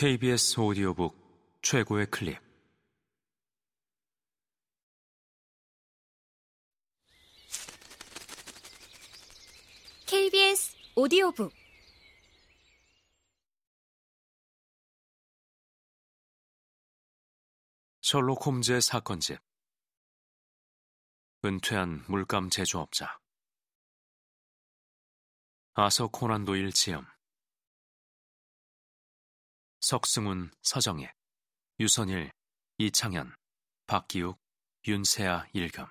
KBS 오디오북 최고의 클립. KBS 오디오북. 셜록 홈즈의 사건집. 은퇴한 물감 제조업자. 아서 코난 도일 지음 석승훈 서정혜 유선일 이창현 박기욱 윤세아 일금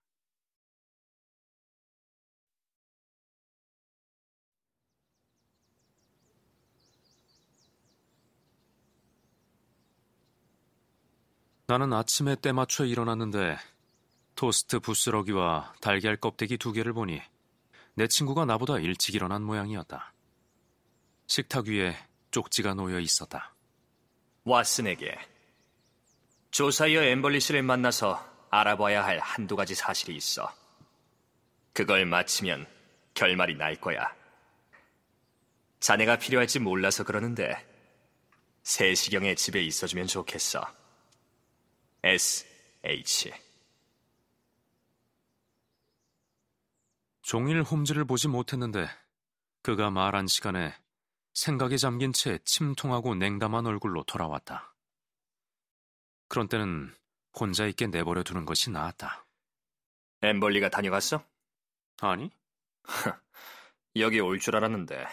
나는 아침에 때 맞춰 일어났는데 토스트 부스러기와 달걀 껍데기 두 개를 보니 내 친구가 나보다 일찍 일어난 모양이었다. 식탁 위에 쪽지가 놓여 있었다. 왓슨에게 조사이어 엠벌리 씨를 만나서 알아봐야 할 한두 가지 사실이 있어. 그걸 마치면 결말이 날 거야. 자네가 필요할지 몰라서 그러는데 3시경에 집에 있어주면 좋겠어. S. H. 종일 홈즈를 보지 못했는데 그가 말한 시간에 생각에 잠긴 채 침통하고 냉담한 얼굴로 돌아왔다. 그런 때는 혼자 있게 내버려 두는 것이 나았다. 엠벌리가 다녀갔어? 아니, 여기 올 줄 알았는데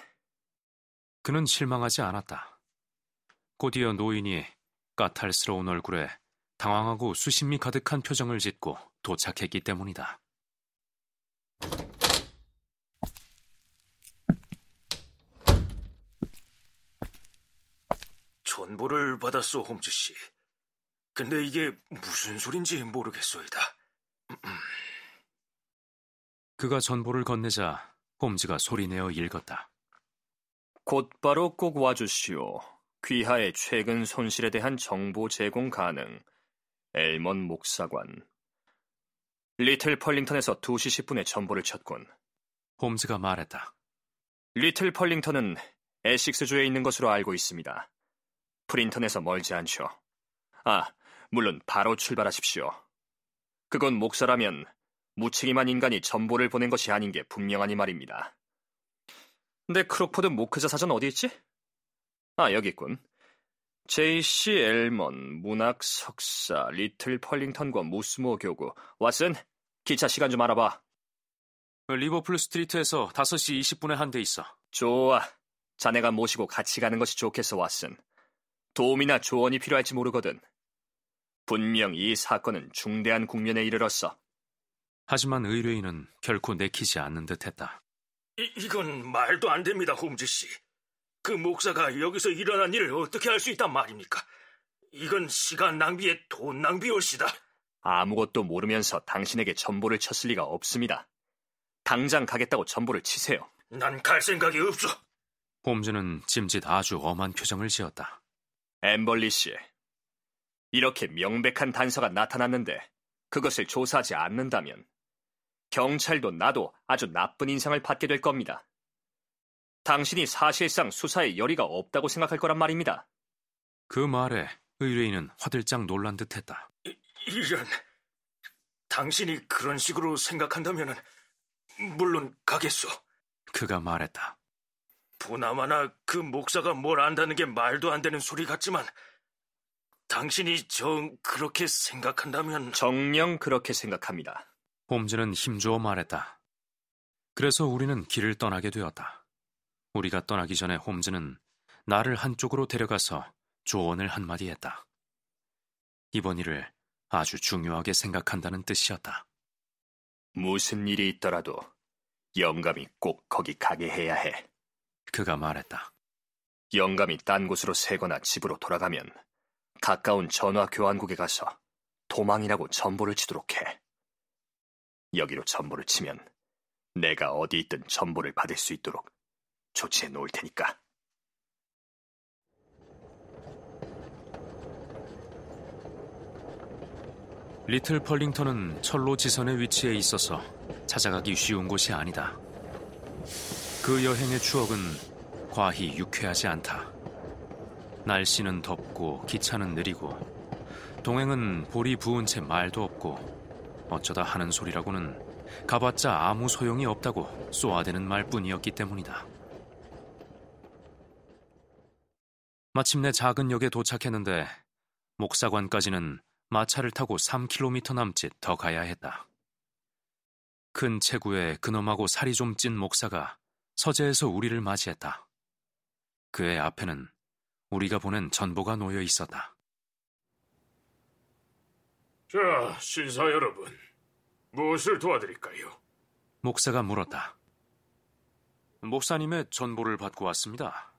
그는 실망하지 않았다. 곧이어 노인이 까탈스러운 얼굴에 당황하고 수심이 가득한 표정을 짓고 도착했기 때문이다. 전보를 받았소, 홈즈 씨. 근데 이게 무슨 소린지 모르겠소이다. 그가 전보를 건네자 홈즈가 소리내어 읽었다. 곧바로 꼭 와주시오. 귀하의 최근 손실에 대한 정보 제공 가능. 엘먼 목사관. 리틀 펄링턴에서 2시 10분에 전보를 쳤군. 홈즈가 말했다. 리틀 펄링턴은 에식스주에 있는 것으로 알고 있습니다. 프린턴에서 멀지 않죠. 아, 물론 바로 출발하십시오. 그건 목사라면 무책임한 인간이 전보를 보낸 것이 아닌 게 분명하니 말입니다. 근데 크로포드 목회자 사전 어디 있지? 아, 여기 있군. J.C. 엘먼, 문학 석사, 리틀 펄링턴과 무스모 교구. 왓슨, 기차 시간 좀 알아봐. 리버풀 스트리트에서 5시 20분에 한 대 있어. 좋아. 자네가 모시고 같이 가는 것이 좋겠어, 왓슨. 도움이나 조언이 필요할지 모르거든. 분명 이 사건은 중대한 국면에 이르렀어. 하지만 의뢰인은 결코 내키지 않는 듯했다. 이, 이건 말도 안 됩니다, 홈즈 씨. 그 목사가 여기서 일어난 일을 어떻게 할 수 있단 말입니까? 이건 시간 낭비에 돈 낭비 올시다. 아무것도 모르면서 당신에게 전보를 쳤을 리가 없습니다. 당장 가겠다고 전보를 치세요. 난 갈 생각이 없어. 홈즈는 짐짓 아주 엄한 표정을 지었다. 엠벌리 씨. 이렇게 명백한 단서가 나타났는데 그것을 조사하지 않는다면 경찰도 나도 아주 나쁜 인상을 받게 될 겁니다. 당신이 사실상 수사에 열의가 없다고 생각할 거란 말입니다. 그 말에 의뢰인은 화들짝 놀란 듯했다. 이, 이런 당신이 그런 식으로 생각한다면 물론 가겠소. 그가 말했다. 보나마나 그 목사가 뭘 안다는 게 말도 안 되는 소리 같지만 당신이 정 그렇게 생각한다면 정녕 그렇게 생각합니다. 홈즈는 힘주어 말했다. 그래서 우리는 길을 떠나게 되었다. 우리가 떠나기 전에 홈즈는 나를 한쪽으로 데려가서 조언을 한마디 했다. 이번 일을 아주 중요하게 생각한다는 뜻이었다. 무슨 일이 있더라도 영감이 꼭 거기 가게 해야 해. 그가 말했다. 영감이 딴 곳으로 새거나 집으로 돌아가면 가까운 전화 교환국에 가서 도망이라고 전보를 치도록 해. 여기로 전보를 치면 내가 어디 있든 전보를 받을 수 있도록 조치해 놓을 테니까. 리틀 펄링턴은 철로 지선의 위치에 있어서 찾아가기 쉬운 곳이 아니다. 그 여행의 추억은 과히 유쾌하지 않다. 날씨는 덥고 기차는 느리고 동행은 볼이 부은 채 말도 없고 어쩌다 하는 소리라고는 가봤자 아무 소용이 없다고 쏘아대는 말뿐이었기 때문이다. 마침내 작은 역에 도착했는데 목사관까지는 마차를 타고 3km 남짓 더 가야 했다. 큰 체구에 그놈하고 살이 좀 찐 목사가 서재에서 우리를 맞이했다. 그의 앞에는 우리가 보낸 전보가 놓여 있었다. 자, 신사 여러분, 무엇을 도와드릴까요? 목사가 물었다. 목사님의 전보를 받고 왔습니다.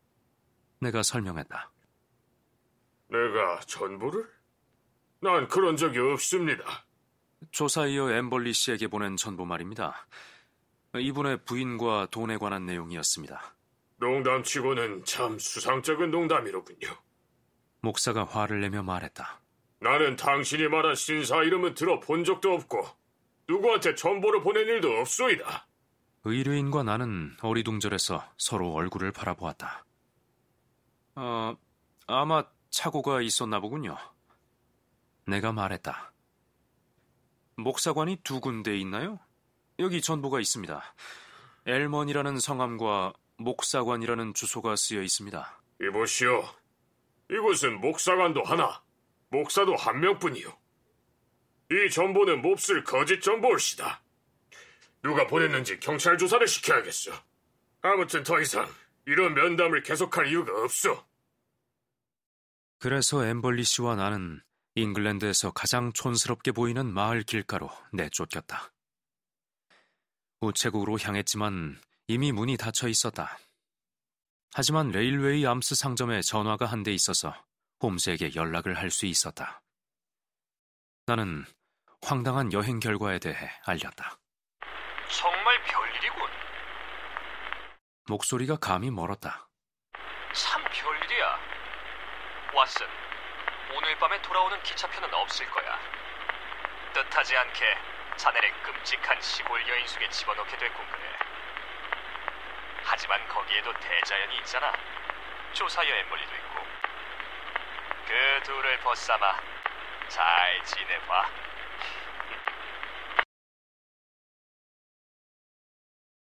내가 설명했다. 내가 전부를? 난 그런 적이 없습니다. 조사이어 엠벌리 씨에게 보낸 전보 말입니다. 이분의 부인과 돈에 관한 내용이었습니다. 농담치고는 참 수상쩍은 농담이로군요. 목사가 화를 내며 말했다. 나는 당신이 말한 신사 이름은 들어본 적도 없고 누구한테 전보를 보낸 일도 없소이다. 의뢰인과 나는 어리둥절해서 서로 얼굴을 바라보았다. 어, 아마 착오가 있었나 보군요. 내가 말했다. 목사관이 두 군데 있나요? 여기 전보가 있습니다. 엘먼이라는 성함과 목사관이라는 주소가 쓰여 있습니다. 이보시오. 이곳은 목사관도 하나, 목사도 한 명뿐이요. 이 정보는 몹쓸 거짓 정보일시다. 누가 보냈는지 경찰 조사를 시켜야겠어. 아무튼 더 이상 이런 면담을 계속할 이유가 없어. 그래서 엠벌리 씨와 나는 잉글랜드에서 가장 촌스럽게 보이는 마을 길가로 내쫓겼다. 우체국으로 향했지만 이미 문이 닫혀 있었다. 하지만 레일웨이 암스 상점에 전화가 한 대 있어서 홈즈에게 연락을 할 수 있었다. 나는 황당한 여행 결과에 대해 알렸다. 정말 별일이군. 목소리가 감이 멀었다. 참 별일이야. 왓슨, 오늘 밤에 돌아오는 기차표는 없을 거야. 뜻하지 않게 자네를 끔찍한 시골 여인 속에 집어넣게 됐군 그래. 하지만 거기에도 대자연이 있잖아. 조사여 엠벌리도 있고. 그 둘을 벗삼아 잘 지내봐.